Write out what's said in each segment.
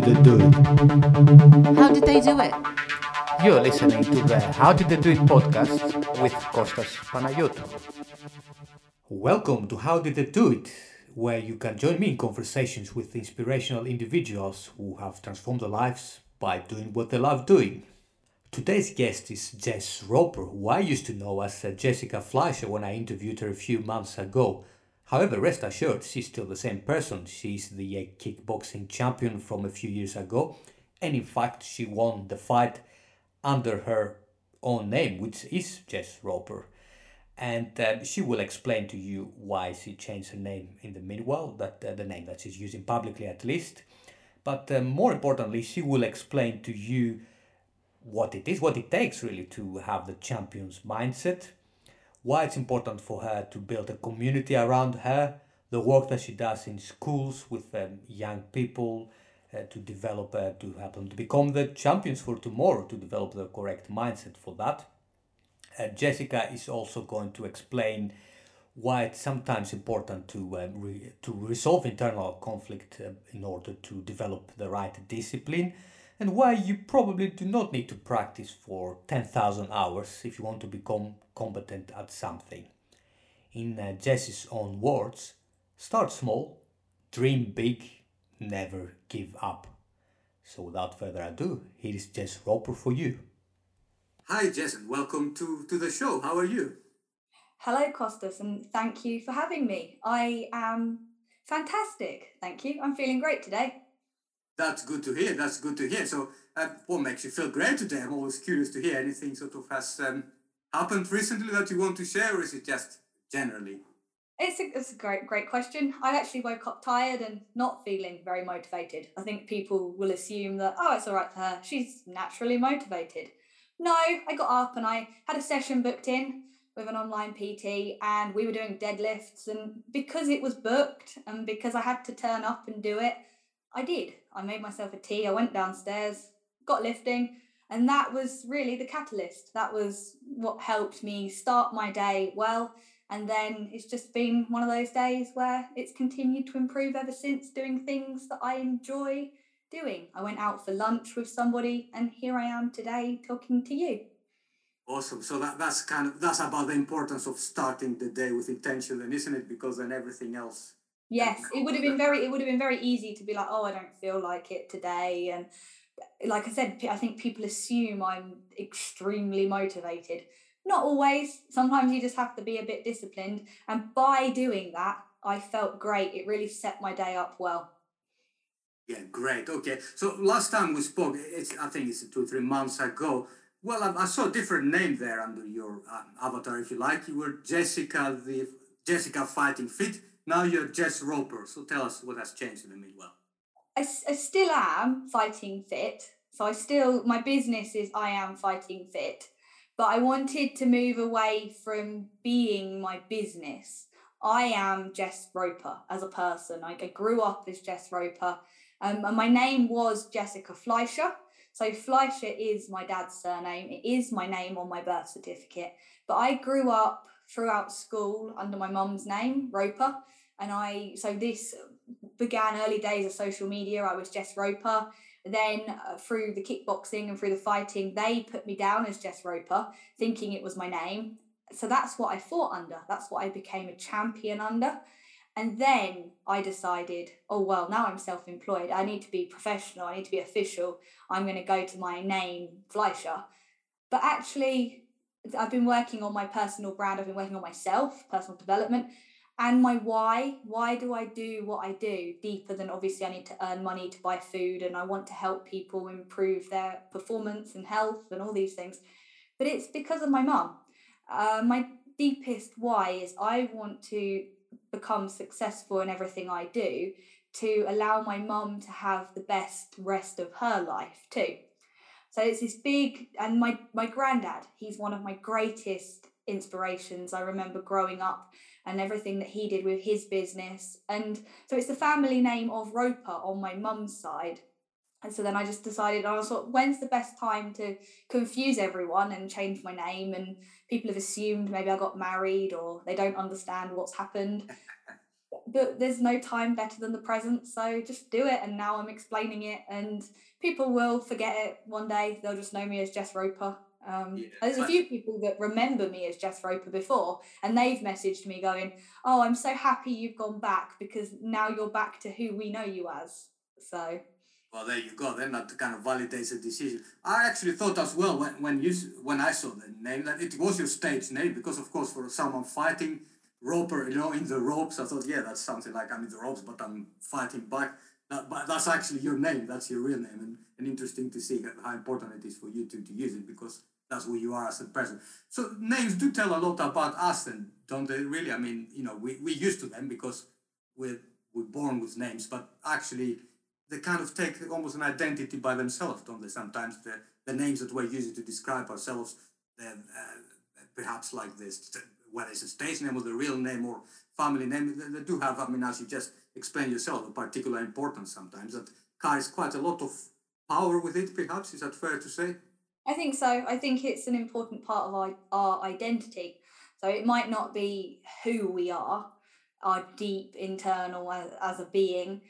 did they do it? How did they do it? You're listening to the How Did They Do It podcast with Kostas Panayiotou. Welcome to How Did They Do It, where you can join me in conversations with inspirational individuals who have transformed their lives by doing what they love doing. Today's guest is Jess Roper, who I used to know as Jessica Fleischer when I interviewed her a few months ago. However, rest assured, she's still the same person. She's the uh, kickboxing champion from a few years ago, and in fact, she won the fight under her own name, which is Jess Roper. And uh, she will explain to you why she changed her name in the meanwhile, that uh, the name that she's using publicly at least. But uh, more importantly, she will explain to you what it is, what it takes really to have the champion's mindset why it's important for her to build a community around her, the work that she does in schools with um, young people uh, to develop, uh, to help them to become the champions for tomorrow, to develop the correct mindset for that. Uh, Jessica is also going to explain why it's sometimes important to um, re- to resolve internal conflict uh, in order to develop the right discipline and why you probably do not need to practice for 10,000 hours if you want to become competent at something. In uh, Jess's own words, start small, dream big, never give up. So without further ado, here is Jess Roper for you. Hi Jess and welcome to, to the show. How are you? Hello Costas and thank you for having me. I am fantastic. Thank you. I'm feeling great today. That's good to hear. That's good to hear. So, uh, what makes you feel great today? I'm always curious to hear anything sort of has um, happened recently that you want to share, or is it just generally? It's a, it's a great great question. I actually woke up tired and not feeling very motivated. I think people will assume that oh, it's all right for her. She's naturally motivated. No, I got up and I had a session booked in with an online PT and we were doing deadlifts and because it was booked and because I had to turn up and do it, I did. I made myself a tea, I went downstairs, got lifting, and that was really the catalyst. That was what helped me start my day well. And then it's just been one of those days where it's continued to improve ever since, doing things that I enjoy doing. I went out for lunch with somebody, and here I am today talking to you. Awesome. So that, that's kind of that's about the importance of starting the day with intention, then, isn't it? Because then everything else Yes, it would have been very it would have been very easy to be like, oh, I don't feel like it today, and like I said, I think people assume I'm extremely motivated. Not always. Sometimes you just have to be a bit disciplined, and by doing that, I felt great. It really set my day up well. Yeah, great. Okay, so last time we spoke, it's I think it's two three months ago. Well, I, I saw a different name there under your uh, avatar, if you like. You were Jessica, the Jessica Fighting Fit now you're Jess Roper. So tell us what has changed in the meanwhile. I, I still am fighting fit. So I still, my business is I am fighting fit. But I wanted to move away from being my business. I am Jess Roper as a person. I, I grew up as Jess Roper. Um, and my name was Jessica Fleischer. So Fleischer is my dad's surname. It is my name on my birth certificate. But I grew up throughout school under my mum's name, Roper. And I, so this began early days of social media. I was Jess Roper. Then uh, through the kickboxing and through the fighting, they put me down as Jess Roper, thinking it was my name. So that's what I fought under. That's what I became a champion under. And then I decided, oh, well, now I'm self employed. I need to be professional. I need to be official. I'm going to go to my name, Fleischer. But actually, I've been working on my personal brand. I've been working on myself, personal development and my why why do i do what i do deeper than obviously i need to earn money to buy food and i want to help people improve their performance and health and all these things. But it's because of my mum. Uh, my deepest why is i want to become successful in everything i do to allow my mum to have the best rest of her life too. So it's this big and my my granddad he's one of my greatest inspirations i remember growing up and everything that he did with his business. And so it's the family name of Roper on my mum's side. And so then I just decided, I was like, when's the best time to confuse everyone and change my name? And people have assumed maybe I got married or they don't understand what's happened. but there's no time better than the present. So just do it. And now I'm explaining it, and people will forget it one day. They'll just know me as Jess Roper. Um, Yeah, there's a few people that remember me as Jess Roper before, and they've messaged me going, "Oh, I'm so happy you've gone back because now you're back to who we know you as." So Well, there you go. Then that kind of validates the decision. I actually thought as well when, when you when I saw the name that it was your stage name because of course for someone fighting roper, you know, in the ropes, I thought yeah that's something like I'm in the ropes but I'm fighting back. That, but that's actually your name. That's your real name, and, and interesting to see how important it is for you to, to use it because that's who you are as a person. So names do tell a lot about us, then don't they? Really, I mean, you know, we we used to them because we're we're born with names, but actually they kind of take almost an identity by themselves, don't they? Sometimes the, the names that we're using to describe ourselves, uh, perhaps like this, whether it's a stage name or the real name or family name, they, they do have, I mean, as you just explained yourself, a particular importance sometimes that carries quite a lot of power with it, perhaps. Is that fair to say? I think so. I think it's an important part of our, our identity. So it might not be who we are, our deep internal as, as a being,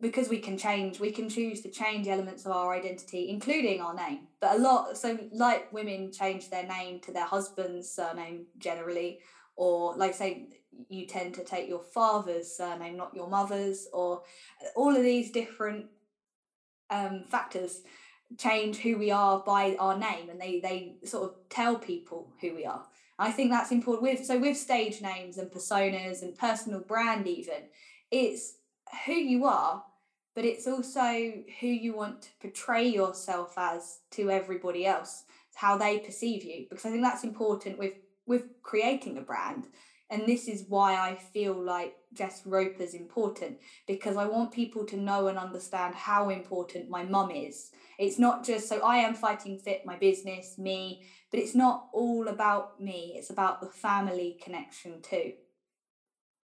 because we can change, we can choose to change elements of our identity, including our name. But a lot, so like women change their name to their husband's surname generally, or like say you tend to take your father's surname, not your mother's, or all of these different um, factors change who we are by our name and they they sort of tell people who we are. I think that's important with so with stage names and personas and personal brand even it's who you are but it's also who you want to portray yourself as to everybody else how they perceive you because i think that's important with with creating a brand. And this is why i feel like jess roper is important because i want people to know and understand how important my mum is it's not just so I am fighting fit, my business, me, but it's not all about me. It's about the family connection too.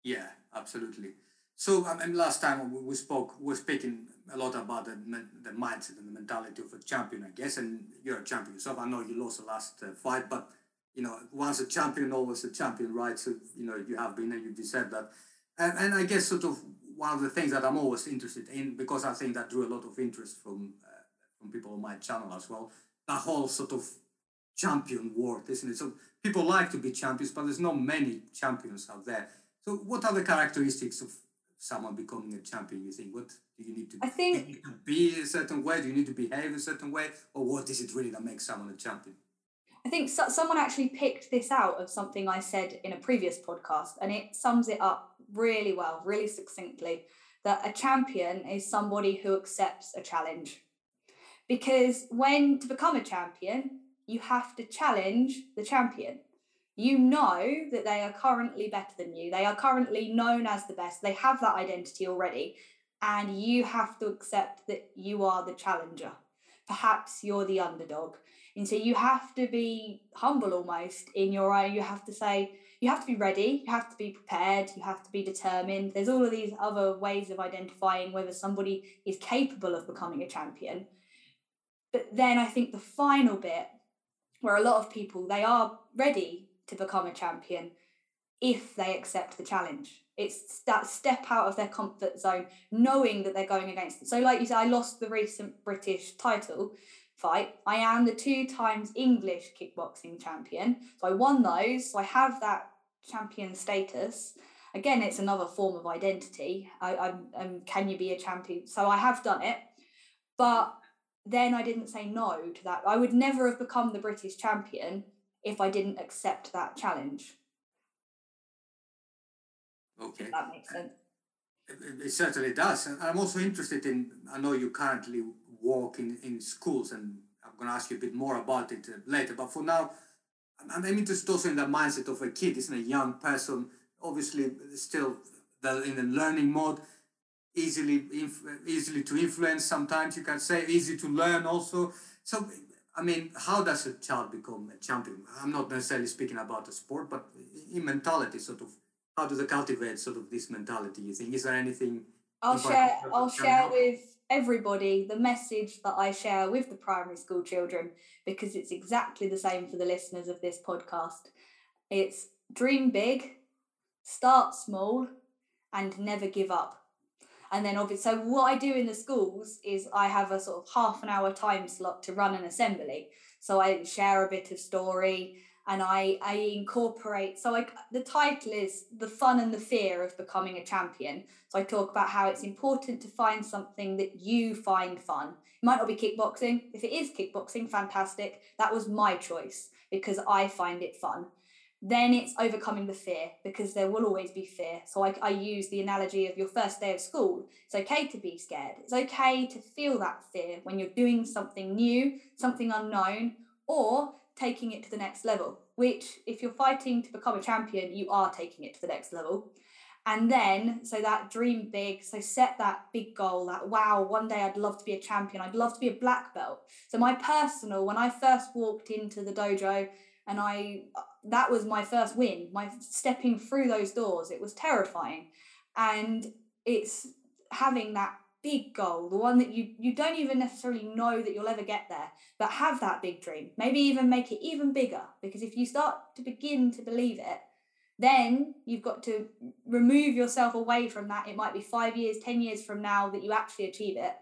Yeah, absolutely. So, I mean, last time we, we spoke, we were speaking a lot about the, the mindset and the mentality of a champion, I guess. And you're a champion yourself. I know you lost the last uh, fight, but you know, once a champion, always a champion, right? So, you know, you have been and you deserve that. And, and I guess sort of one of the things that I'm always interested in, because I think that drew a lot of interest from uh, from people on my channel as well, that whole sort of champion world, isn't it? So people like to be champions, but there's not many champions out there. So what are the characteristics of someone becoming a champion, you think? What do you need to I think- do you need to be a certain way? Do you need to behave a certain way? Or what is it really that makes someone a champion? I think so, someone actually picked this out of something I said in a previous podcast, and it sums it up really well, really succinctly. That a champion is somebody who accepts a challenge. Because when to become a champion, you have to challenge the champion. You know that they are currently better than you, they are currently known as the best, they have that identity already, and you have to accept that you are the challenger. Perhaps you're the underdog. And so you have to be humble almost in your own. You have to say, you have to be ready, you have to be prepared, you have to be determined. There's all of these other ways of identifying whether somebody is capable of becoming a champion. But then I think the final bit, where a lot of people they are ready to become a champion if they accept the challenge. It's that step out of their comfort zone, knowing that they're going against it. So, like you said, I lost the recent British title fight. I am the two times English kickboxing champion. So I won those. So I have that champion status. Again, it's another form of identity. I, I'm, um, can you be a champion? So I have done it. But then I didn't say no to that. I would never have become the British champion if I didn't accept that challenge. Okay. If that makes sense. It, it certainly does. And I'm also interested in, I know you currently work in, in schools, and I'm going to ask you a bit more about it uh, later. But for now, I'm, I'm interested also in the mindset of a kid, isn't a young person, obviously still in the learning mode, easily inf- easily to influence sometimes, you can say, easy to learn also. So, I mean, how does a child become a champion? I'm not necessarily speaking about the sport, but in mentality, sort of, how do they cultivate sort of this mentality? You think is there anything? I'll share I'll share help? with everybody the message that I share with the primary school children because it's exactly the same for the listeners of this podcast. It's dream big, start small, and never give up. And then obviously, so what I do in the schools is I have a sort of half an hour time slot to run an assembly. So I share a bit of story and I, I incorporate, so I, the title is The Fun and the Fear of Becoming a Champion. So I talk about how it's important to find something that you find fun. It might not be kickboxing. If it is kickboxing, fantastic. That was my choice because I find it fun then it's overcoming the fear because there will always be fear. So I, I use the analogy of your first day of school. It's okay to be scared. It's okay to feel that fear when you're doing something new, something unknown, or taking it to the next level, which, if you're fighting to become a champion, you are taking it to the next level. And then, so that dream big, so set that big goal that, wow, one day I'd love to be a champion. I'd love to be a black belt. So, my personal, when I first walked into the dojo, and I that was my first win. My stepping through those doors, it was terrifying, and it's having that big goal, the one that you you don't even necessarily know that you'll ever get there, but have that big dream. Maybe even make it even bigger because if you start to begin to believe it, then you've got to remove yourself away from that. It might be 5 years, 10 years from now that you actually achieve it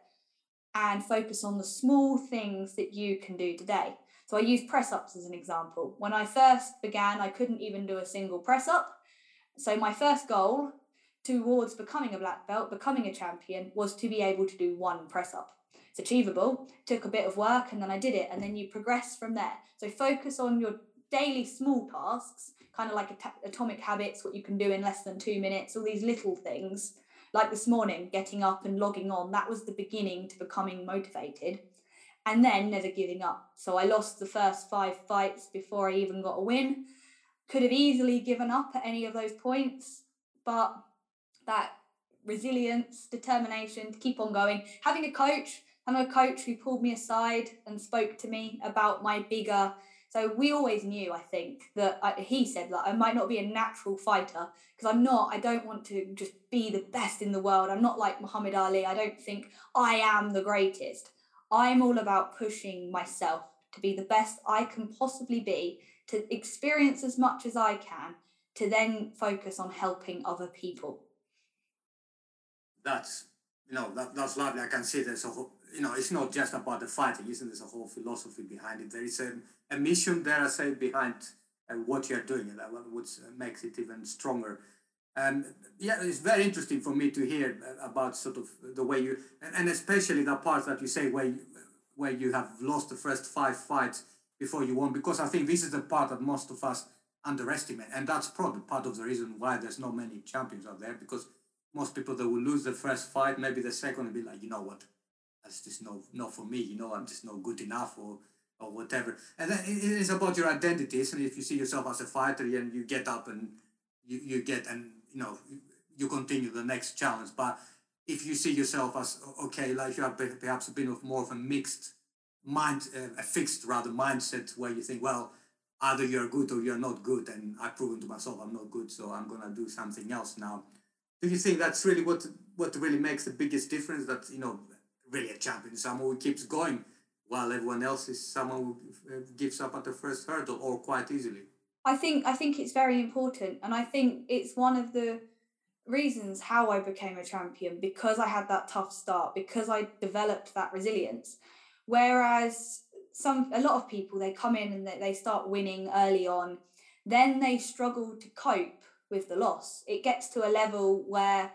and focus on the small things that you can do today. So I use press ups as an example. When I first began, I couldn't even do a single press up. So my first goal towards becoming a black belt, becoming a champion, was to be able to do one press up. It's achievable, took a bit of work, and then I did it, and then you progress from there. So focus on your daily small tasks, kind of like atomic habits, what you can do in less than two minutes, all these little things. Like this morning, getting up and logging on, that was the beginning to becoming motivated and then never giving up. So I lost the first five fights before I even got a win. Could have easily given up at any of those points, but that resilience, determination to keep on going, having a coach, having a coach who pulled me aside and spoke to me about my bigger. So we always knew, I think, that I, he said that I might not be a natural fighter because I'm not. I don't want to just be the best in the world. I'm not like Muhammad Ali. I don't think I am the greatest. I'm all about pushing myself to be the best I can possibly be, to experience as much as I can, to then focus on helping other people. That's you know that, that's lovely. I can see there's a whole, you know it's not just about the fighting, isn't? There's a whole philosophy behind it. There is a, a mission there, I say, behind uh, what you're doing, and that what makes it even stronger. And yeah, it's very interesting for me to hear uh, about sort of the way you, and especially the part that you say where you, where you have lost the first five fights before you won, because I think this is the part that most of us underestimate, and that's probably part of the reason why there's not many champions out there, because most people that will lose the first fight, maybe the second will be like, you know what, that's just no, not for me. You know, I'm just not good enough, or or whatever. And then it is about your identity, it? If you see yourself as a fighter and you get up and you, you get and you know you continue the next challenge. But if you see yourself as okay like you have perhaps a bit of more of a mixed mind uh, a fixed rather mindset where you think well either you're good or you're not good and i've proven to myself i'm not good so i'm gonna do something else now. Do you think that's really what what really makes the biggest difference that you know really a champion someone who keeps going while everyone else is someone who uh, gives up at the first hurdle or quite easily I think I think it's very important, and I think it's one of the reasons how I became a champion because I had that tough start because I developed that resilience. Whereas some a lot of people they come in and they, they start winning early on, then they struggle to cope with the loss. It gets to a level where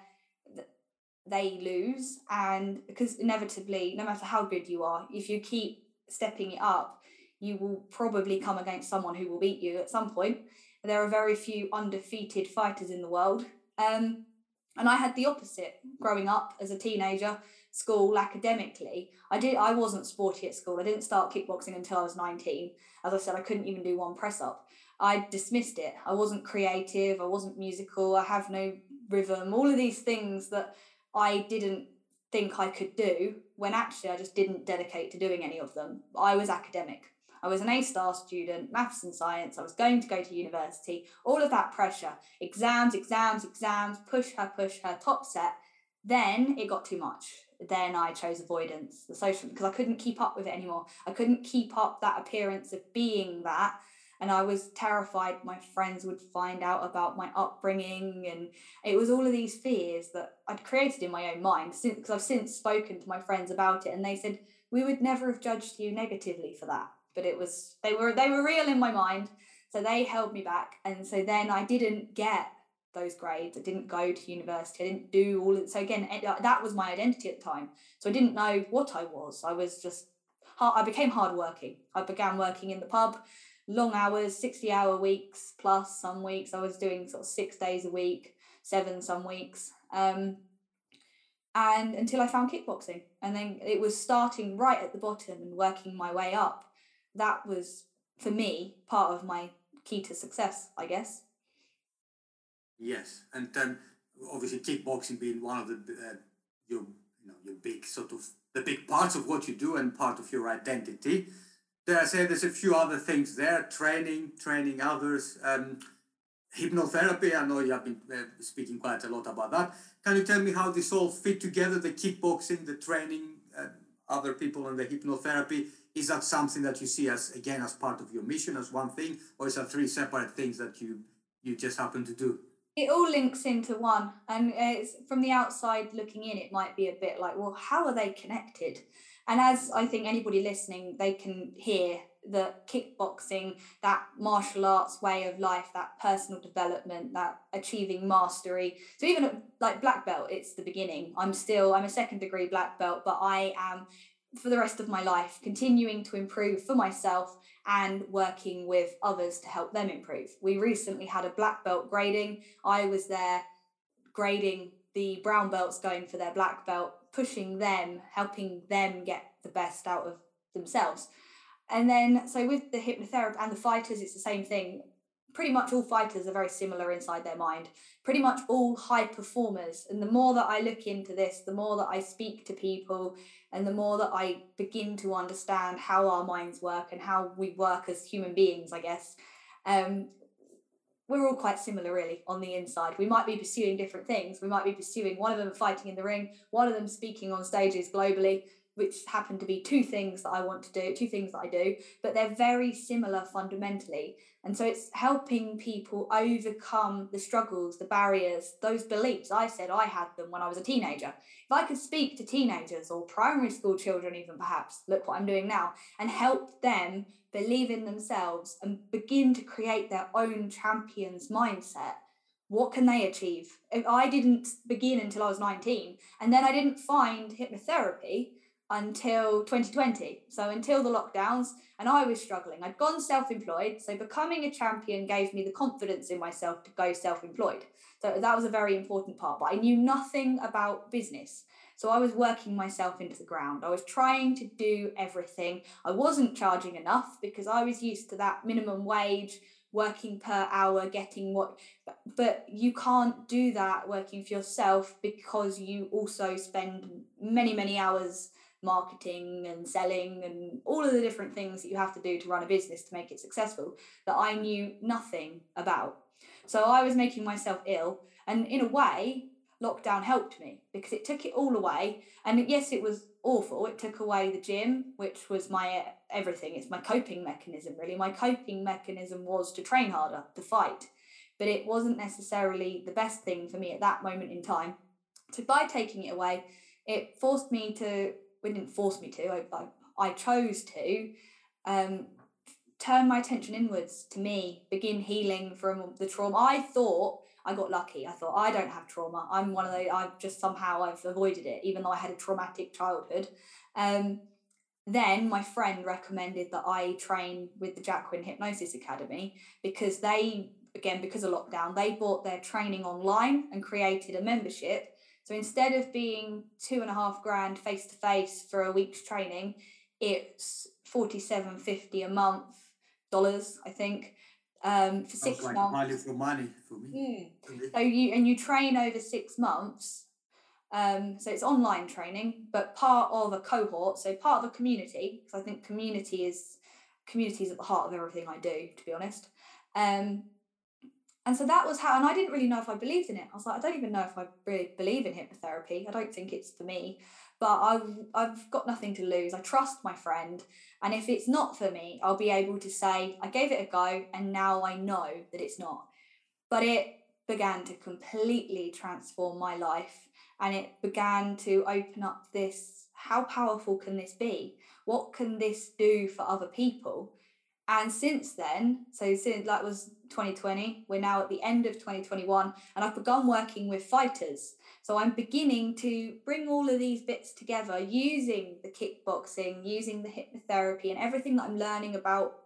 they lose, and because inevitably, no matter how good you are, if you keep stepping it up, you will probably come against someone who will beat you at some point. There are very few undefeated fighters in the world. Um, and I had the opposite growing up as a teenager, school academically. I did I wasn't sporty at school. I didn't start kickboxing until I was 19. As I said, I couldn't even do one press up. I dismissed it. I wasn't creative, I wasn't musical, I have no rhythm, all of these things that I didn't think I could do when actually I just didn't dedicate to doing any of them. I was academic. I was an A star student, maths and science. I was going to go to university. All of that pressure, exams, exams, exams, push her, push her, top set. Then it got too much. Then I chose avoidance, the social, because I couldn't keep up with it anymore. I couldn't keep up that appearance of being that and I was terrified my friends would find out about my upbringing, and it was all of these fears that I'd created in my own mind. Since because I've since spoken to my friends about it, and they said we would never have judged you negatively for that, but it was they were they were real in my mind, so they held me back, and so then I didn't get those grades. I didn't go to university. I didn't do all of so again that was my identity at the time. So I didn't know what I was. I was just I became hardworking. I began working in the pub long hours, 60 hour weeks plus some weeks. I was doing sort of six days a week, seven some weeks. Um, and until I found kickboxing. And then it was starting right at the bottom and working my way up. That was, for me, part of my key to success, I guess. Yes. And then obviously kickboxing being one of the, uh, your, you know, your big sort of, the big parts of what you do and part of your identity there I say there's a few other things there training training others um, hypnotherapy I know you have been uh, speaking quite a lot about that can you tell me how this all fit together the kickboxing the training uh, other people and the hypnotherapy is that something that you see as again as part of your mission as one thing or is that three separate things that you you just happen to do it all links into one and uh, it's from the outside looking in it might be a bit like well how are they connected and as I think anybody listening, they can hear that kickboxing, that martial arts way of life, that personal development, that achieving mastery. So even like black belt, it's the beginning. I'm still I'm a second degree black belt, but I am for the rest of my life continuing to improve for myself and working with others to help them improve. We recently had a black belt grading. I was there grading the brown belts going for their black belt pushing them, helping them get the best out of themselves. And then, so with the hypnotherapy and the fighters, it's the same thing. Pretty much all fighters are very similar inside their mind. Pretty much all high performers. And the more that I look into this, the more that I speak to people, and the more that I begin to understand how our minds work and how we work as human beings, I guess, um, we're all quite similar really on the inside. We might be pursuing different things. We might be pursuing one of them fighting in the ring, one of them speaking on stages globally, which happen to be two things that I want to do, two things that I do, but they're very similar fundamentally. And so it's helping people overcome the struggles, the barriers, those beliefs. I said I had them when I was a teenager. If I could speak to teenagers or primary school children, even perhaps, look what I'm doing now, and help them believe in themselves and begin to create their own champions mindset, what can they achieve? If I didn't begin until I was 19, and then I didn't find hypnotherapy until 2020. So until the lockdowns, and I was struggling. I'd gone self employed. So becoming a champion gave me the confidence in myself to go self employed. So that was a very important part. But I knew nothing about business. So I was working myself into the ground. I was trying to do everything. I wasn't charging enough because I was used to that minimum wage, working per hour, getting what, but you can't do that working for yourself because you also spend many, many hours marketing and selling and all of the different things that you have to do to run a business to make it successful that I knew nothing about. So I was making myself ill. And in a way, lockdown helped me because it took it all away. And yes, it was awful. It took away the gym, which was my uh, everything. It's my coping mechanism, really. My coping mechanism was to train harder, to fight. But it wasn't necessarily the best thing for me at that moment in time. So by taking it away, it forced me to, well, didn't force me to, I, I, I chose to um, turn my attention inwards to me, begin healing from the trauma. I thought I got lucky. I thought I don't have trauma. I'm one of those. I've just somehow I've avoided it, even though I had a traumatic childhood. Um, then my friend recommended that I train with the Jacquin Hypnosis Academy because they, again, because of lockdown, they bought their training online and created a membership. So instead of being two and a half grand face to face for a week's training, it's forty seven fifty a month dollars, I think um, for six like months. Value for money for me. Mm. So you and you train over six months. Um, so it's online training, but part of a cohort. So part of a community, because I think community is community is at the heart of everything I do. To be honest, um, And so that was how, and I didn't really know if I believed in it. I was like, I don't even know if I really believe in hypnotherapy. I don't think it's for me, but I've, I've got nothing to lose. I trust my friend. And if it's not for me, I'll be able to say, I gave it a go and now I know that it's not. But it began to completely transform my life and it began to open up this how powerful can this be? What can this do for other people? And since then, so since that was 2020, we're now at the end of 2021, and I've begun working with fighters. So I'm beginning to bring all of these bits together using the kickboxing, using the hypnotherapy, and everything that I'm learning about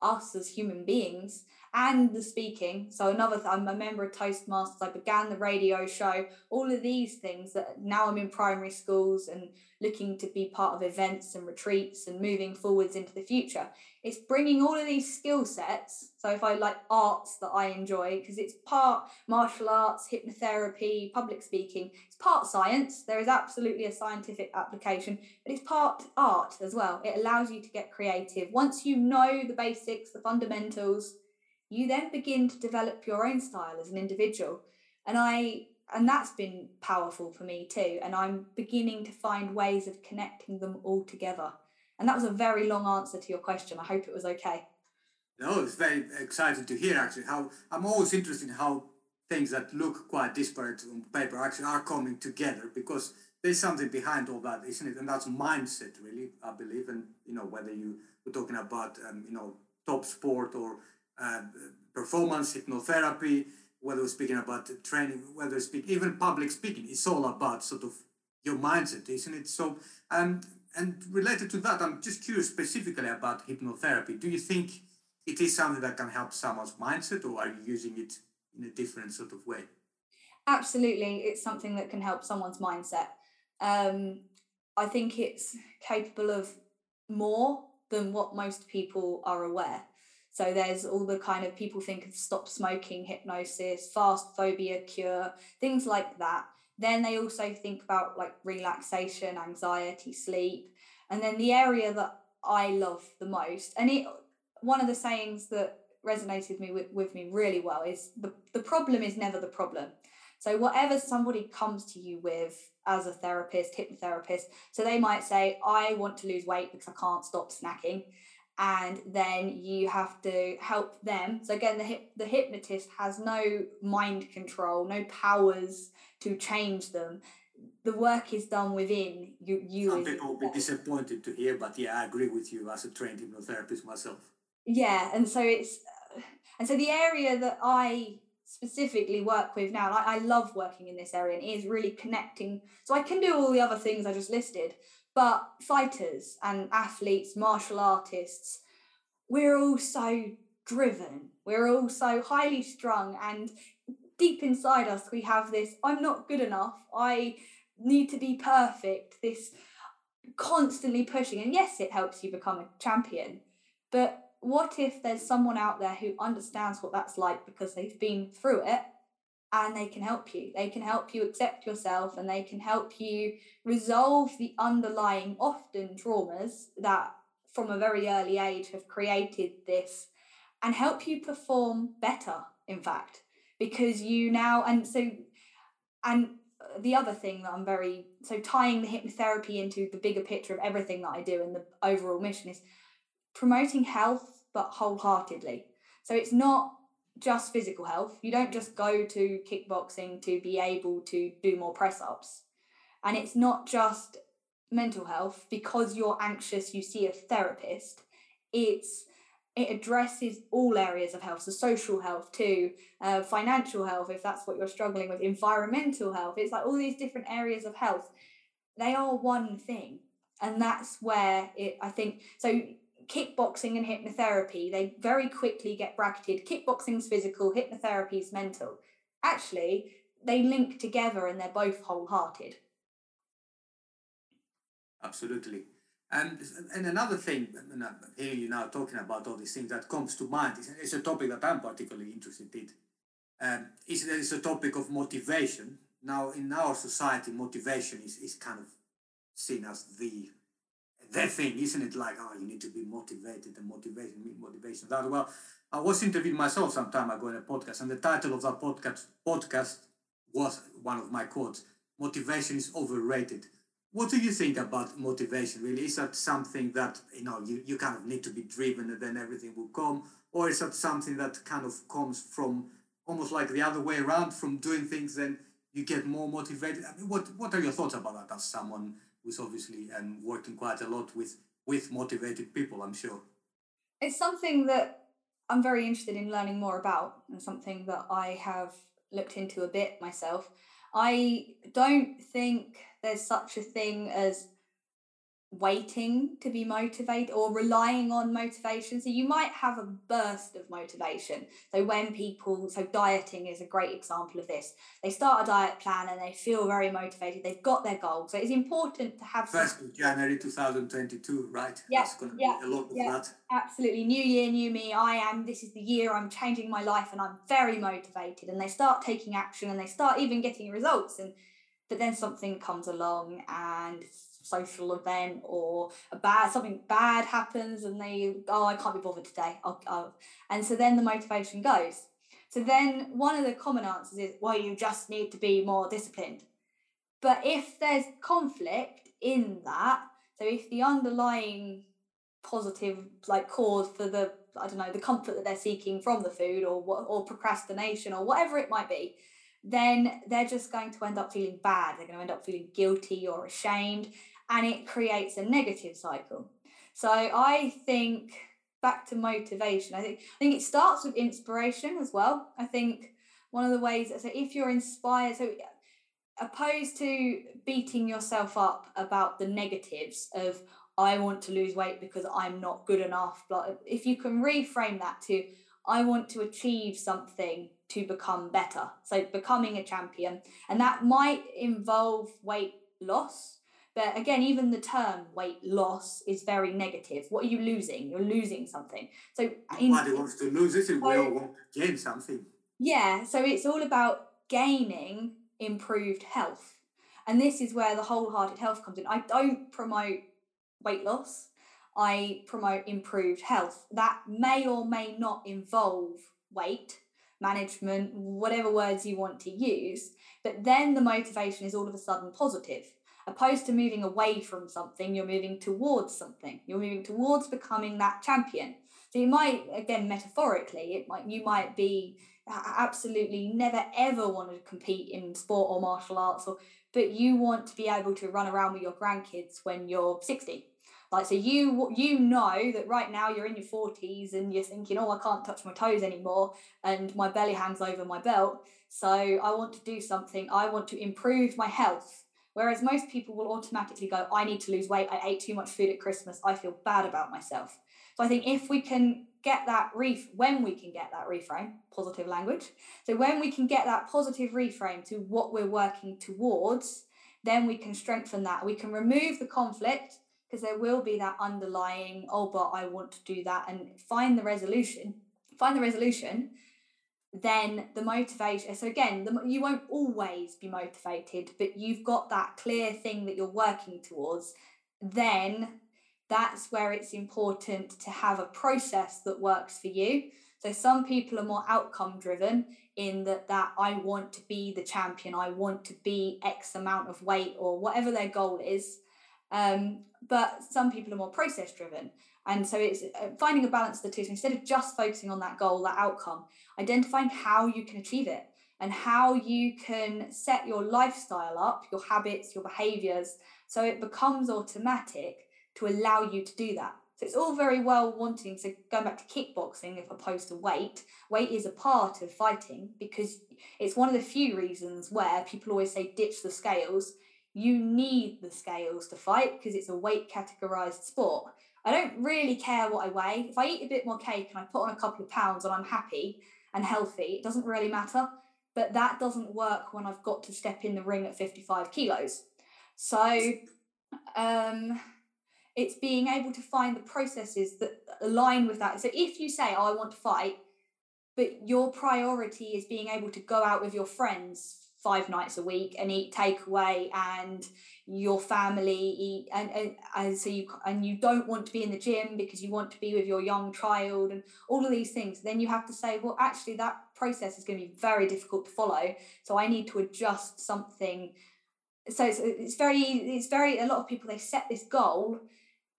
us as human beings and the speaking. So another, th- I'm a member of Toastmasters. I began the radio show. All of these things that now I'm in primary schools and looking to be part of events and retreats and moving forwards into the future. It's bringing all of these skill sets. So if I like arts that I enjoy, because it's part martial arts, hypnotherapy, public speaking, it's part science. There is absolutely a scientific application, but it's part art as well. It allows you to get creative. Once you know the basics, the fundamentals, you then begin to develop your own style as an individual. And I and that's been powerful for me too. And I'm beginning to find ways of connecting them all together. And that was a very long answer to your question. I hope it was okay. No, it's very exciting to hear actually how I'm always interested in how things that look quite disparate on paper actually are coming together because there's something behind all that, isn't it? And that's mindset, really, I believe. And you know, whether you were talking about um, you know top sport or uh, performance hypnotherapy, whether we're speaking about training, whether we speak even public speaking, it's all about sort of your mindset, isn't it? So, and and related to that, I'm just curious specifically about hypnotherapy. Do you think it is something that can help someone's mindset, or are you using it in a different sort of way? Absolutely, it's something that can help someone's mindset. Um, I think it's capable of more than what most people are aware. So there's all the kind of people think of stop smoking hypnosis, fast phobia cure, things like that. Then they also think about like relaxation, anxiety, sleep. And then the area that I love the most, and it one of the sayings that resonated me with, with me really well is the, the problem is never the problem. So whatever somebody comes to you with as a therapist, hypnotherapist, so they might say, I want to lose weight because I can't stop snacking and then you have to help them. So again, the hip, the hypnotist has no mind control, no powers to change them. The work is done within you. you Some people will be disappointed to hear, but yeah, I agree with you as a trained hypnotherapist myself. Yeah, and so it's uh, and so the area that I specifically work with now, I, I love working in this area and it is really connecting. So I can do all the other things I just listed, but fighters and athletes, martial artists, we're all so driven. We're all so highly strung, and deep inside us, we have this I'm not good enough. I need to be perfect. This constantly pushing. And yes, it helps you become a champion. But what if there's someone out there who understands what that's like because they've been through it and they can help you. They can help you accept yourself and they can help you resolve the underlying, often traumas that from a very early age have created this and help you perform better, in fact, because you now, and so, and uh, the other thing that I'm very, so tying the hypnotherapy into the bigger picture of everything that I do and the overall mission is promoting health, but wholeheartedly. So it's not just physical health. You don't just go to kickboxing to be able to do more press ups. And it's not just mental health because you're anxious, you see a therapist. It's it addresses all areas of health, so social health too, uh, financial health if that's what you're struggling with, environmental health. It's like all these different areas of health. They are one thing, and that's where it. I think so kickboxing and hypnotherapy, they very quickly get bracketed. Kickboxing's physical, hypnotherapy's mental. Actually, they link together and they're both wholehearted. Absolutely. And, and another thing, hearing you now talking about all these things that comes to mind, is, is a topic that I'm particularly interested in. Um, is, is a topic of motivation. Now, in our society, motivation is, is kind of seen as the the thing, isn't it? Like, oh, you need to be motivated and motivation, motivation. That well, I was interviewed myself some time ago in a podcast, and the title of that podcast podcast was one of my quotes: "Motivation is overrated." What do you think about motivation? Really, is that something that you know you, you kind of need to be driven, and then everything will come, or is that something that kind of comes from almost like the other way around, from doing things, then you get more motivated? I mean, what what are your thoughts about that as someone who's obviously um, working quite a lot with with motivated people? I'm sure it's something that I'm very interested in learning more about and something that I have looked into a bit myself. I don't think there's such a thing as waiting to be motivated or relying on motivation. So you might have a burst of motivation. So when people, so dieting is a great example of this. They start a diet plan and they feel very motivated. They've got their goal. So it's important to have first of January 2022, right? Yeah, yeah, yeah, that. Absolutely. New year, new me. I am, this is the year I'm changing my life and I'm very motivated. And they start taking action and they start even getting results. And but then something comes along and social event or a bad something bad happens and they oh I can't be bothered today I'll, I'll. and so then the motivation goes so then one of the common answers is well you just need to be more disciplined but if there's conflict in that so if the underlying positive like cause for the I don't know the comfort that they're seeking from the food or what or procrastination or whatever it might be then they're just going to end up feeling bad. They're going to end up feeling guilty or ashamed, and it creates a negative cycle. So I think back to motivation. I think I think it starts with inspiration as well. I think one of the ways that so if you're inspired, so opposed to beating yourself up about the negatives of I want to lose weight because I'm not good enough. But if you can reframe that to I want to achieve something to become better. So becoming a champion. And that might involve weight loss. But again, even the term weight loss is very negative. What are you losing? You're losing something. So nobody wants to lose is it? we all want to gain something. Yeah, so it's all about gaining improved health. And this is where the wholehearted health comes in. I don't promote weight loss. I promote improved health. That may or may not involve weight management, whatever words you want to use. But then the motivation is all of a sudden positive. Opposed to moving away from something, you're moving towards something. You're moving towards becoming that champion. So you might, again, metaphorically, it might you might be absolutely never ever want to compete in sport or martial arts, or but you want to be able to run around with your grandkids when you're 60 like so you you know that right now you're in your 40s and you're thinking, oh, I can't touch my toes anymore and my belly hangs over my belt. So I want to do something. I want to improve my health. Whereas most people will automatically go, I need to lose weight. I ate too much food at Christmas. I feel bad about myself. So I think if we can get that ref when we can get that reframe, positive language. So when we can get that positive reframe to what we're working towards, then we can strengthen that. We can remove the conflict because there will be that underlying oh but i want to do that and find the resolution find the resolution then the motivation so again the, you won't always be motivated but you've got that clear thing that you're working towards then that's where it's important to have a process that works for you so some people are more outcome driven in that that I want to be the champion, I want to be X amount of weight or whatever their goal is. Um, but some people are more process driven. And so it's uh, finding a balance of the two. So instead of just focusing on that goal, that outcome, identifying how you can achieve it and how you can set your lifestyle up, your habits, your behaviors, so it becomes automatic to allow you to do that. So it's all very well wanting. So going back to kickboxing, if opposed to weight, weight is a part of fighting because it's one of the few reasons where people always say ditch the scales you need the scales to fight because it's a weight categorized sport. I don't really care what I weigh. If I eat a bit more cake and I put on a couple of pounds and I'm happy and healthy, it doesn't really matter. But that doesn't work when I've got to step in the ring at 55 kilos. So um, it's being able to find the processes that align with that. So if you say, oh, I want to fight, but your priority is being able to go out with your friends five nights a week and eat takeaway and your family eat and, and, and so you and you don't want to be in the gym because you want to be with your young child and all of these things then you have to say well actually that process is going to be very difficult to follow so i need to adjust something. So it's, it's very it's very a lot of people they set this goal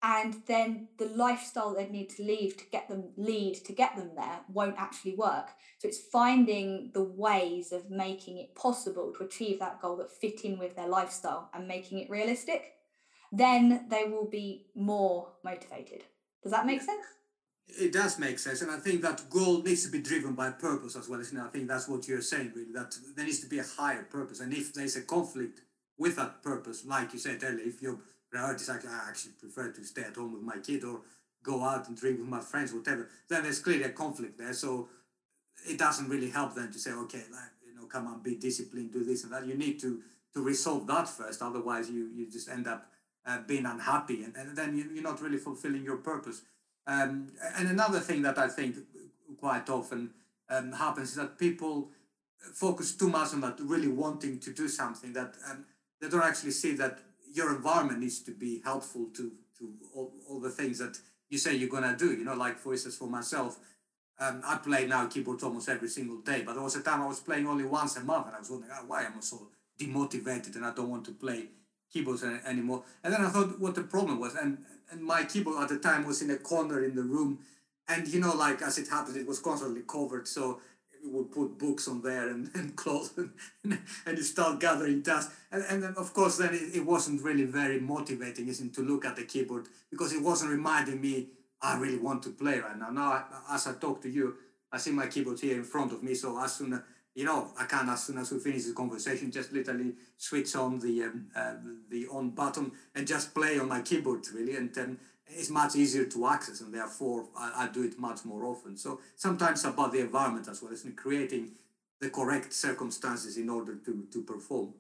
and then the lifestyle they need to leave to get them lead to get them there won't actually work. So it's finding the ways of making it possible to achieve that goal that fit in with their lifestyle and making it realistic. Then they will be more motivated. Does that make sense? It does make sense and i think that goal needs to be driven by purpose as well isn't it? i think that's what you're saying really that there needs to be a higher purpose and if there's a conflict with that purpose like you said earlier if you're priorities. I actually prefer to stay at home with my kid or go out and drink with my friends, whatever. Then there's clearly a conflict there. So it doesn't really help them to say, okay, like, you know, come on, be disciplined, do this and that. You need to to resolve that first. Otherwise, you you just end up uh, being unhappy, and, and then you, you're not really fulfilling your purpose. Um, and another thing that I think quite often um, happens is that people focus too much on that, really wanting to do something that um, they don't actually see that your environment needs to be helpful to to all, all the things that you say you're gonna do. You know, like for instance, for myself, um, I play now keyboard almost every single day, but there was a time I was playing only once a month, and I was wondering oh, why am I so demotivated and I don't want to play keyboards anymore. And then I thought what the problem was, and and my keyboard at the time was in a corner in the room, and you know, like as it happened, it was constantly covered, so would put books on there and, and clothes and, and you start gathering dust and, and then of course then it, it wasn't really very motivating isn't to look at the keyboard because it wasn't reminding me I really want to play right now. Now as I talk to you I see my keyboard here in front of me so as soon as you know I can as soon as we finish the conversation just literally switch on the um, uh, the on button and just play on my keyboard really. And then it's much easier to access and therefore I, I, do it much more often. So sometimes about the environment as well in creating the correct circumstances in order to, to perform.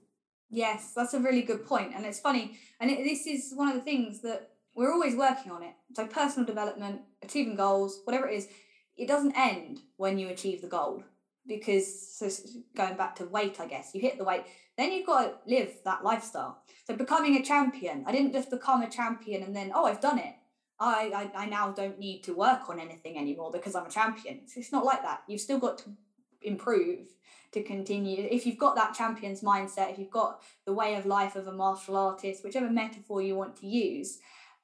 Yes, that's a really good point. And it's funny. And it, this is one of the things that we're always working on it. So personal development, achieving goals, whatever it is, it doesn't end when you achieve the goal. Because so going back to weight, I guess, you hit the weight, then you've got to live that lifestyle. So becoming a champion, I didn't just become a champion and then, oh, I've done it. I, I, I now don't need to work on anything anymore because I'm a champion. It's, it's not like that. You've still got to improve to continue. If you've got that champion's mindset, if you've got the way of life of a martial artist, whichever metaphor you want to use.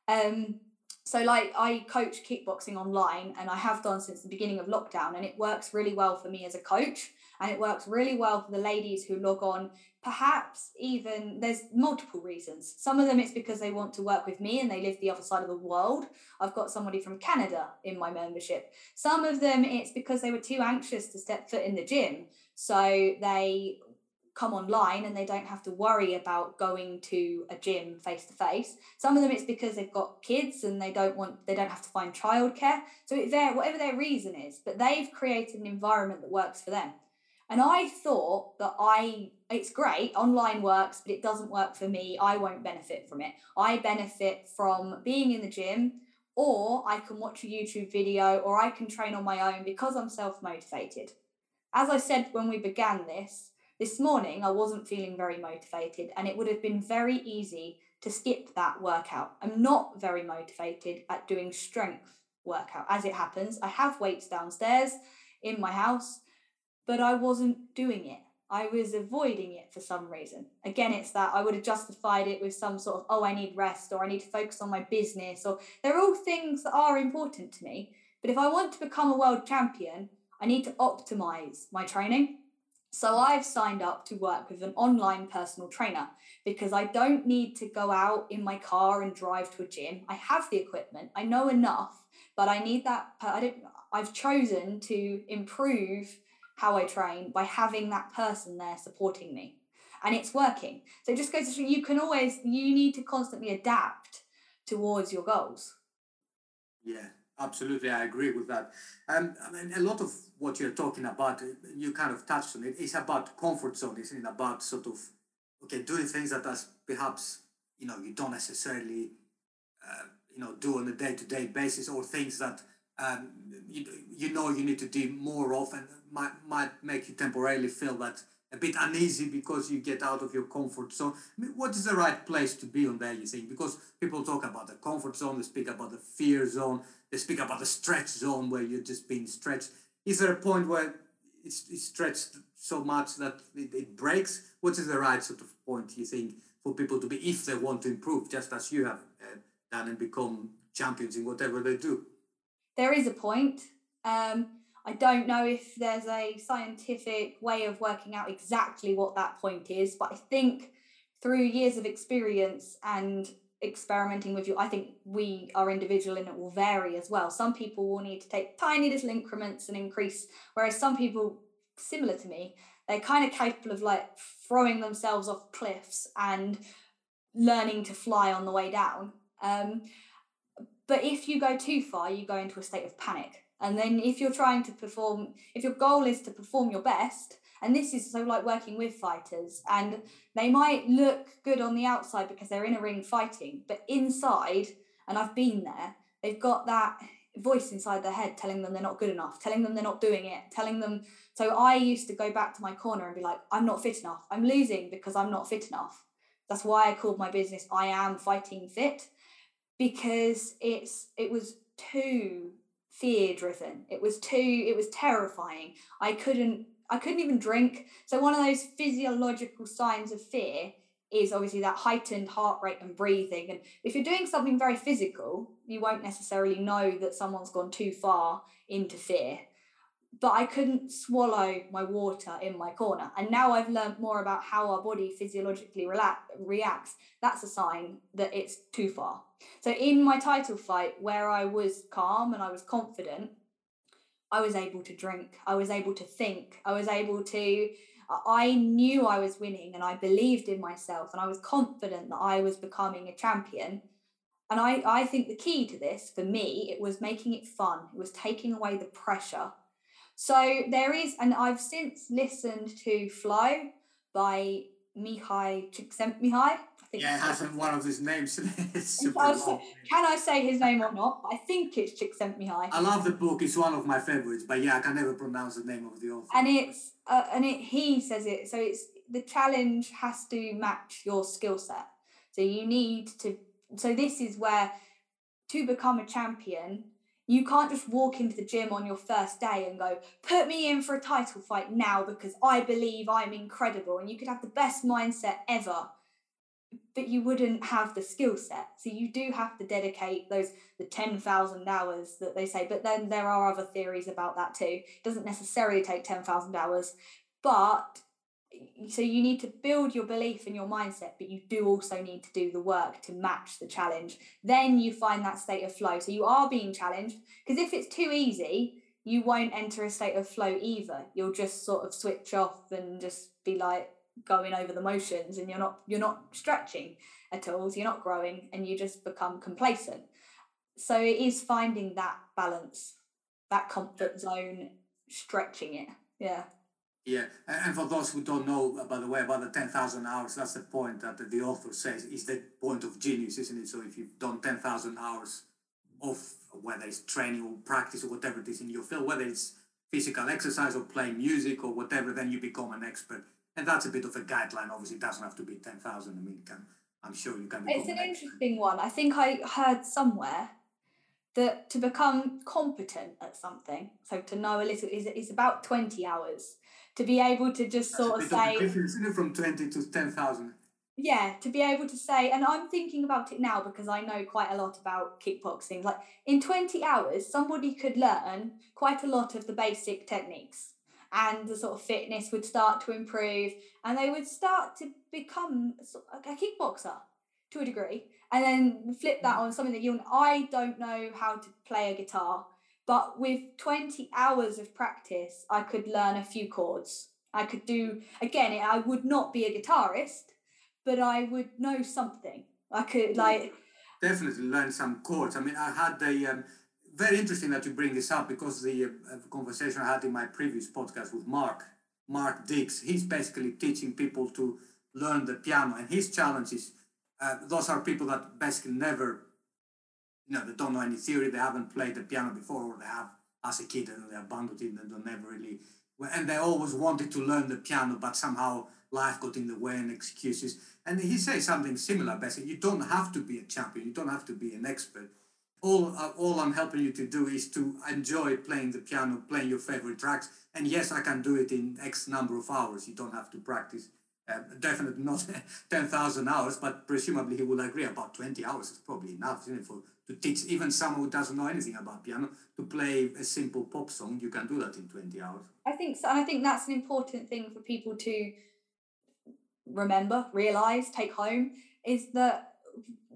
Um, so, like, I coach kickboxing online and I have done since the beginning of lockdown, and it works really well for me as a coach. And it works really well for the ladies who log on perhaps even there's multiple reasons. Some of them it's because they want to work with me and they live the other side of the world. I've got somebody from Canada in my membership. Some of them it's because they were too anxious to step foot in the gym. So they come online and they don't have to worry about going to a gym face to face. Some of them it's because they've got kids and they don't want they don't have to find childcare. So it there whatever their reason is, but they've created an environment that works for them. And I thought that I, it's great, online works, but it doesn't work for me. I won't benefit from it. I benefit from being in the gym, or I can watch a YouTube video, or I can train on my own because I'm self motivated. As I said when we began this, this morning I wasn't feeling very motivated, and it would have been very easy to skip that workout. I'm not very motivated at doing strength workout. As it happens, I have weights downstairs in my house but I wasn't doing it. I was avoiding it for some reason. Again, it's that I would have justified it with some sort of, oh, I need rest or I need to focus on my business, or they're all things that are important to me. But if I want to become a world champion, I need to optimize my training. So I've signed up to work with an online personal trainer because I don't need to go out in my car and drive to a gym. I have the equipment, I know enough, but I need that. I don't. I've chosen to improve how I train by having that person there supporting me. And it's working. So it just goes to show you can always, you need to constantly adapt towards your goals. Yeah, absolutely. I agree with that. Um, I mean, a lot of what you're talking about, you kind of touched on it, is about comfort zone, isn't it? About sort of, okay, doing things that as perhaps, you know, you don't necessarily, uh, you know, do on a day to day basis or things that um, you, you know you need to do more of and might, might make you temporarily feel that a bit uneasy because you get out of your comfort zone. I mean, what is the right place to be on there, you think? Because people talk about the comfort zone, they speak about the fear zone, they speak about the stretch zone where you're just being stretched. Is there a point where it's, it's stretched so much that it, it breaks? What is the right sort of point, you think, for people to be if they want to improve, just as you have uh, done and become champions in whatever they do? There is a point. Um, I don't know if there's a scientific way of working out exactly what that point is, but I think through years of experience and experimenting with you, I think we are individual and it will vary as well. Some people will need to take tiny little increments and increase, whereas some people, similar to me, they're kind of capable of like throwing themselves off cliffs and learning to fly on the way down. Um, but if you go too far, you go into a state of panic and then if you're trying to perform, if your goal is to perform your best, and this is so like working with fighters, and they might look good on the outside because they're in a ring fighting, but inside, and I've been there, they've got that voice inside their head telling them they're not good enough, telling them they're not doing it, telling them. So I used to go back to my corner and be like, I'm not fit enough. I'm losing because I'm not fit enough. That's why I called my business I am fighting fit because it's it was too fear driven. It was too it was terrifying. I couldn't I couldn't even drink. So one of those physiological signs of fear is obviously that heightened heart rate and breathing. And if you're doing something very physical, you won't necessarily know that someone's gone too far into fear but I couldn't swallow my water in my corner. And now I've learned more about how our body physiologically reacts. That's a sign that it's too far. So in my title fight, where I was calm and I was confident, I was able to drink. I was able to think. I was able to. I knew I was winning and I believed in myself and I was confident that I was becoming a champion. And I, I think the key to this for me, it was making it fun. It was taking away the pressure so there is, and I've since listened to Flow by Mihai Csikszentmihalyi. Yeah, it hasn't one of his names. can I say his name or not? I think it's Chick Csikszentmihalyi. I love the book. It's one of my favorites, but yeah, I can never pronounce the name of the author. And it's uh, and it he says it. So it's the challenge has to match your skill set. So you need to. So this is where to become a champion you can't just walk into the gym on your first day and go, put me in for a title fight now because I believe I'm incredible. And you could have the best mindset ever, but you wouldn't have the skill set. So you do have to dedicate those the 10,000 hours that they say. But then there are other theories about that too. It doesn't necessarily take 10,000 hours, but so you need to build your belief and your mindset but you do also need to do the work to match the challenge then you find that state of flow so you are being challenged because if it's too easy you won't enter a state of flow either you'll just sort of switch off and just be like going over the motions and you're not you're not stretching at all so you're not growing and you just become complacent so it is finding that balance that comfort zone stretching it yeah yeah, and for those who don't know, uh, by the way, about the 10,000 hours, that's the point that the author says is the point of genius, isn't it? So if you've done 10,000 hours of whether it's training or practice or whatever it is in your field, whether it's physical exercise or playing music or whatever, then you become an expert. And that's a bit of a guideline. Obviously, it doesn't have to be 10,000. I mean, can, I'm sure you can. It's an, interesting one. I think I heard somewhere that to become competent at something, so to know a little, is, is about 20 hours to be able to just That's sort of say of from 20 to 10,000 yeah to be able to say and i'm thinking about it now because i know quite a lot about kickboxing like in 20 hours somebody could learn quite a lot of the basic techniques and the sort of fitness would start to improve and they would start to become a kickboxer to a degree and then flip that on something that you i don't know how to play a guitar but with 20 hours of practice, I could learn a few chords. I could do, again, I would not be a guitarist, but I would know something. I could, like. Definitely learn some chords. I mean, I had the. Um, very interesting that you bring this up because the uh, conversation I had in my previous podcast with Mark, Mark Dix, he's basically teaching people to learn the piano, and his challenge is uh, those are people that basically never you know, they don't know any theory, they haven't played the piano before, or they have as a kid and they abandoned it and they never really, and they always wanted to learn the piano, but somehow life got in the way and excuses. And he says something similar, basically. You don't have to be a champion, you don't have to be an expert. All, all I'm helping you to do is to enjoy playing the piano, playing your favorite tracks. And yes, I can do it in X number of hours. You don't have to practice. Uh, definitely not 10,000 hours, but presumably he will agree about 20 hours is probably enough it, for to teach even someone who doesn't know anything about piano to play a simple pop song. You can do that in 20 hours. I think so. And I think that's an important thing for people to remember, realize, take home is that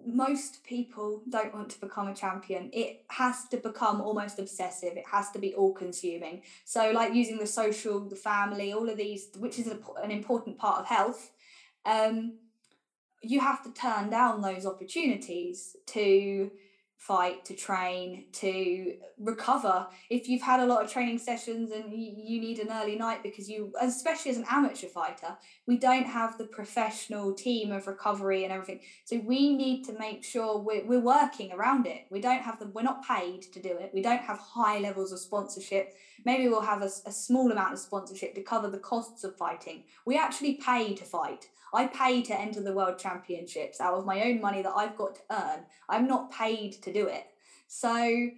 most people don't want to become a champion. It has to become almost obsessive. It has to be all consuming. So, like using the social, the family, all of these, which is an important part of health, um, you have to turn down those opportunities to fight, to train, to recover. If you've had a lot of training sessions and you need an early night because you, especially as an amateur fighter, we don't have the professional team of recovery and everything. So we need to make sure we're, we're working around it. We don't have the, we're not paid to do it. We don't have high levels of sponsorship. Maybe we'll have a, a small amount of sponsorship to cover the costs of fighting. We actually pay to fight. I pay to enter the world championships out of my own money that I've got to earn. I'm not paid to do it. So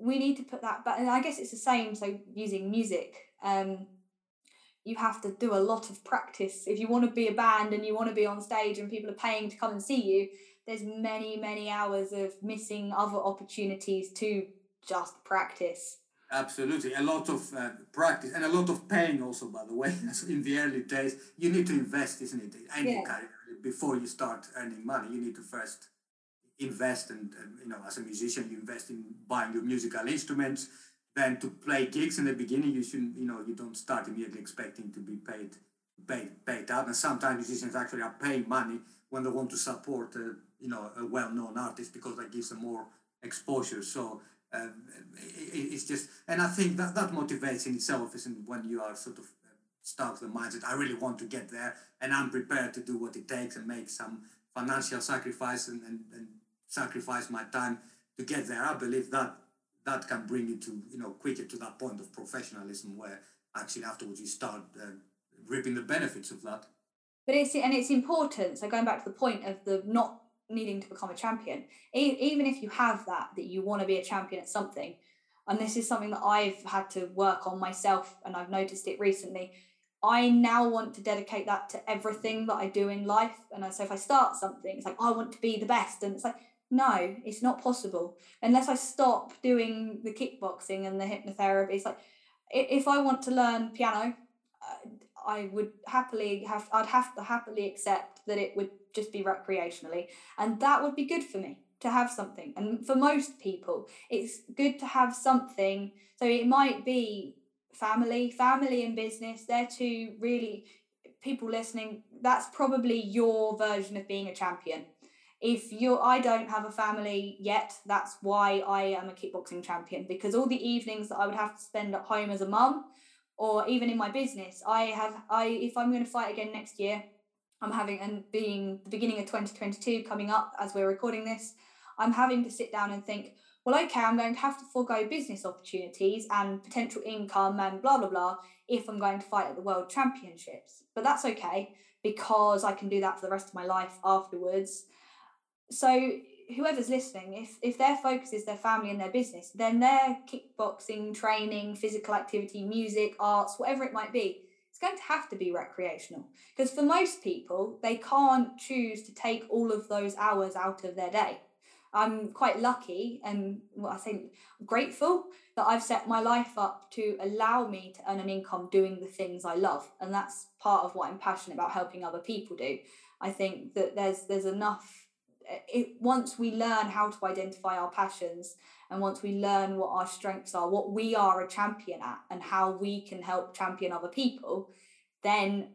we need to put that. And I guess it's the same. So using music, um, you have to do a lot of practice. If you want to be a band and you want to be on stage and people are paying to come and see you, there's many, many hours of missing other opportunities to just practice. Absolutely, a lot of uh, practice and a lot of pain also. By the way, in the early days, you need to invest, isn't it? Any yeah. career before you start earning money, you need to first invest, and, and you know, as a musician, you invest in buying your musical instruments. Then to play gigs in the beginning, you shouldn't, you know, you don't start immediately expecting to be paid, paid, paid out. And sometimes musicians actually are paying money when they want to support, a, you know, a well-known artist because that gives them more exposure. So um, it, it's just, and I think that that motivates in itself, isn't when you are sort of uh, stuck the mindset. I really want to get there, and I'm prepared to do what it takes and make some financial sacrifice and, and, and sacrifice my time to get there. I believe that that can bring you to you know quicker to that point of professionalism where actually afterwards you start uh, reaping the benefits of that. But it's and it's important. So going back to the point of the not needing to become a champion. Even if you have that that you want to be a champion at something and this is something that i've had to work on myself and i've noticed it recently i now want to dedicate that to everything that i do in life. And so if i start something it's like i want to be the best and it's like no it's not possible. Unless i stop doing the kickboxing and the hypnotherapy it's like if i want to learn piano uh, i would happily have i'd have to happily accept that it would just be recreationally. And that would be good for me to have something. And for most people, it's good to have something. So it might be family, family and business. They're two really people listening. That's probably your version of being a champion. If you're, I don't have a family yet. That's why I am a kickboxing champion because all the evenings that I would have to spend at home as a mum, or even in my business, I have. I if I'm going to fight again next year, I'm having, and being the beginning of 2022 coming up as we're recording this, I'm having to sit down and think, well, okay, I'm going to have to forego business opportunities and potential income and blah, blah, blah if I'm going to fight at the World Championships. But that's okay because I can do that for the rest of my life afterwards. So, whoever's listening, if, if their focus is their family and their business, then their kickboxing, training, physical activity, music, arts, whatever it might be, it's going to have to be recreational because for most people they can't choose to take all of those hours out of their day. I'm quite lucky and well, i think grateful that i've set my life up to allow me to earn an income doing the things i love and that's part of what i'm passionate about helping other people do. I think that there's there's enough it, once we learn how to identify our passions and once we learn what our strengths are, what we are a champion at, and how we can help champion other people, then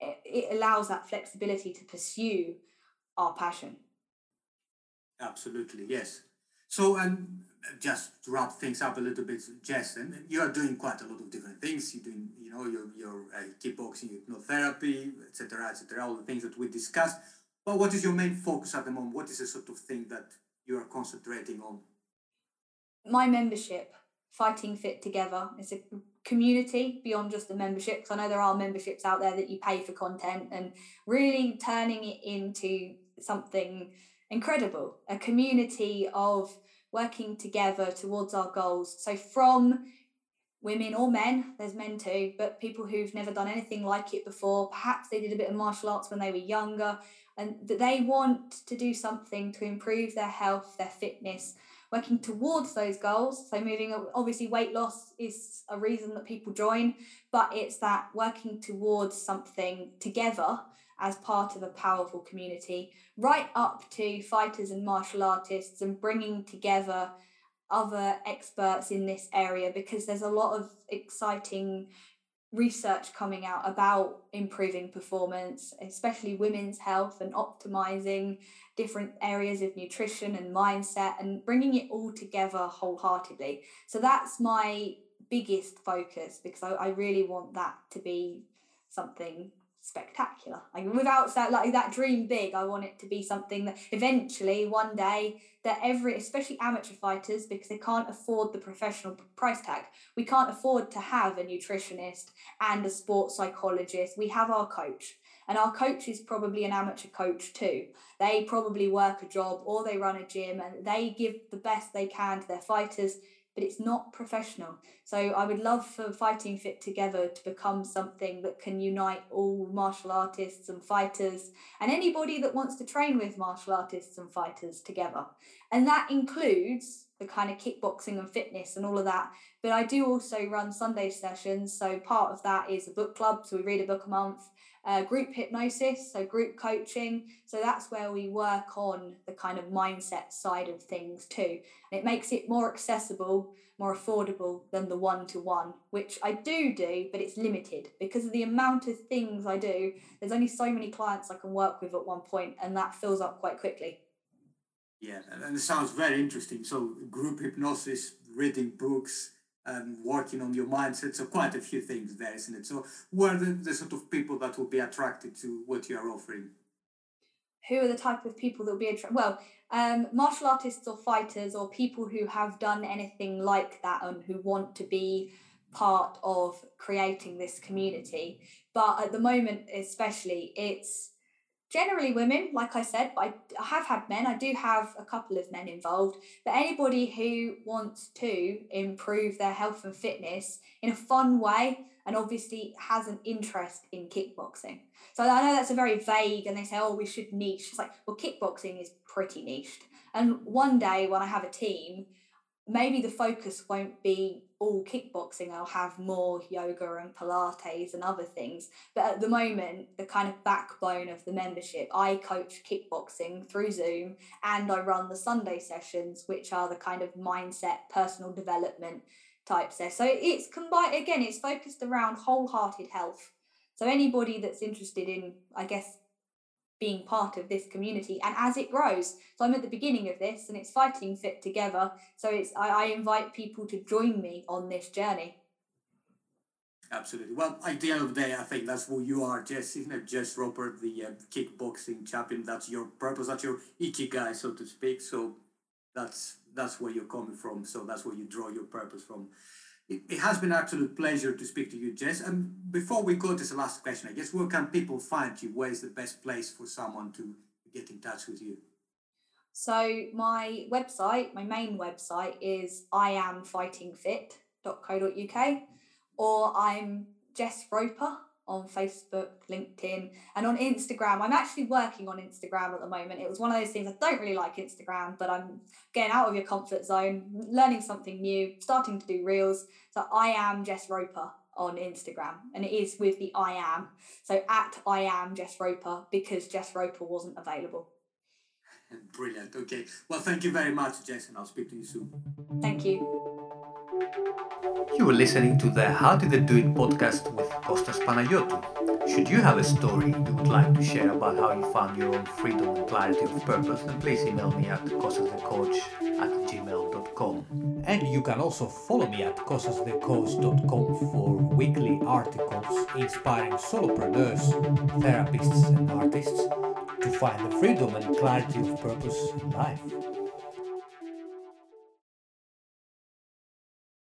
it, it allows that flexibility to pursue our passion. Absolutely, yes. So, and just to wrap things up a little bit, Jess, and you are doing quite a lot of different things. You're doing, you know, your your uh, kickboxing, hypnotherapy, etc., etc., all the things that we discussed. But what is your main focus at the moment? What is the sort of thing that you are concentrating on? My membership, Fighting Fit Together, is a community beyond just the membership. Because I know there are memberships out there that you pay for content and really turning it into something incredible a community of working together towards our goals. So, from women or men, there's men too, but people who've never done anything like it before, perhaps they did a bit of martial arts when they were younger, and that they want to do something to improve their health, their fitness, working towards those goals. So, moving obviously, weight loss is a reason that people join, but it's that working towards something together as part of a powerful community, right up to fighters and martial artists and bringing together other experts in this area because there's a lot of exciting research coming out about improving performance, especially women's health and optimizing different areas of nutrition and mindset and bringing it all together wholeheartedly. So that's my biggest focus because I, I really want that to be something spectacular. Like without that, like that dream big, I want it to be something that eventually one day that every, especially amateur fighters, because they can't afford the professional price tag. We can't afford to have a nutritionist and a sports psychologist. We have our coach. And our coach is probably an amateur coach too. They probably work a job or they run a gym and they give the best they can to their fighters but it's not professional. So I would love for Fighting Fit Together to become something that can unite all martial artists and fighters and anybody that wants to train with martial artists and fighters together. And that includes the kind of kickboxing and fitness and all of that. But I do also run Sunday sessions. So part of that is a book club. So we read a book a month uh, group hypnosis, so group coaching. So that's where we work on the kind of mindset side of things too. And it makes it more accessible, more affordable than the one to one, which I do do, but it's limited because of the amount of things I do. There's only so many clients I can work with at one point, and that fills up quite quickly. Yeah, and it sounds very interesting. So, group hypnosis, reading books, um, working on your mindset. So quite a few things there, isn't it? So who are the, the sort of people that will be attracted to what you are offering? Who are the type of people that will be attracted? Well, um, martial artists or fighters or people who have done anything like that and who want to be part of creating this community. But at the moment, especially, it's generally women, like I said, but I have had men. I do have a couple of men involved. But anybody who wants to improve their health and fitness in a fun way and obviously has an interest in kickboxing. So I know that's a very vague, and they say, oh, we should niche. It's like, well, kickboxing is pretty niched. And one day when I have a team, maybe the focus won't be all kickboxing. I'll have more yoga and Pilates and other things. But at the moment, the kind of backbone of the membership, I coach kickboxing through Zoom and I run the Sunday sessions, which are the kind of mindset, personal development types there. So it's combined, again, it's focused around wholehearted health. So anybody that's interested in, I guess, being part of this community and as it grows so i'm at the beginning of this and it's fighting fit together so it's i, I invite people to join me on this journey Absolutely. Well, at the end of the day, I think that's who you are, Jess, isn't it? Jess Roper, the uh, kickboxing champion. That's your purpose. That's your ikigai, so to speak. So that's that's where you're coming from. So that's where you draw your purpose from. It, it has been an absolute pleasure to speak to you, Jess. And before we go to the last question, I guess where can people find you? Where is the best place for someone to get in touch with you? So my website, my main website is iamfightingfit.co.uk or I'm Jess Roper on Facebook, LinkedIn, and on Instagram. I'm actually working on Instagram at the moment. It was one of those things I don't really like Instagram, but I'm getting out of your comfort zone, learning something new, starting to do reels. So I am Jess Roper on Instagram, and it is with the I am. So at I am Jess Roper because Jess Roper wasn't available. Brilliant. Okay. Well, thank you very much, Jess, and I'll speak to you soon. Thank you. You were listening to the How Did They Do It podcast with Kostas Panagiotou. Should you have a story you would like to share about how you found your own freedom and clarity of purpose, then please email me at kostasthecoach at gmail.com. And you can also follow me at kostasthecoach.com for weekly articles inspiring solopreneurs, therapists and artists to find the freedom and clarity of purpose in life.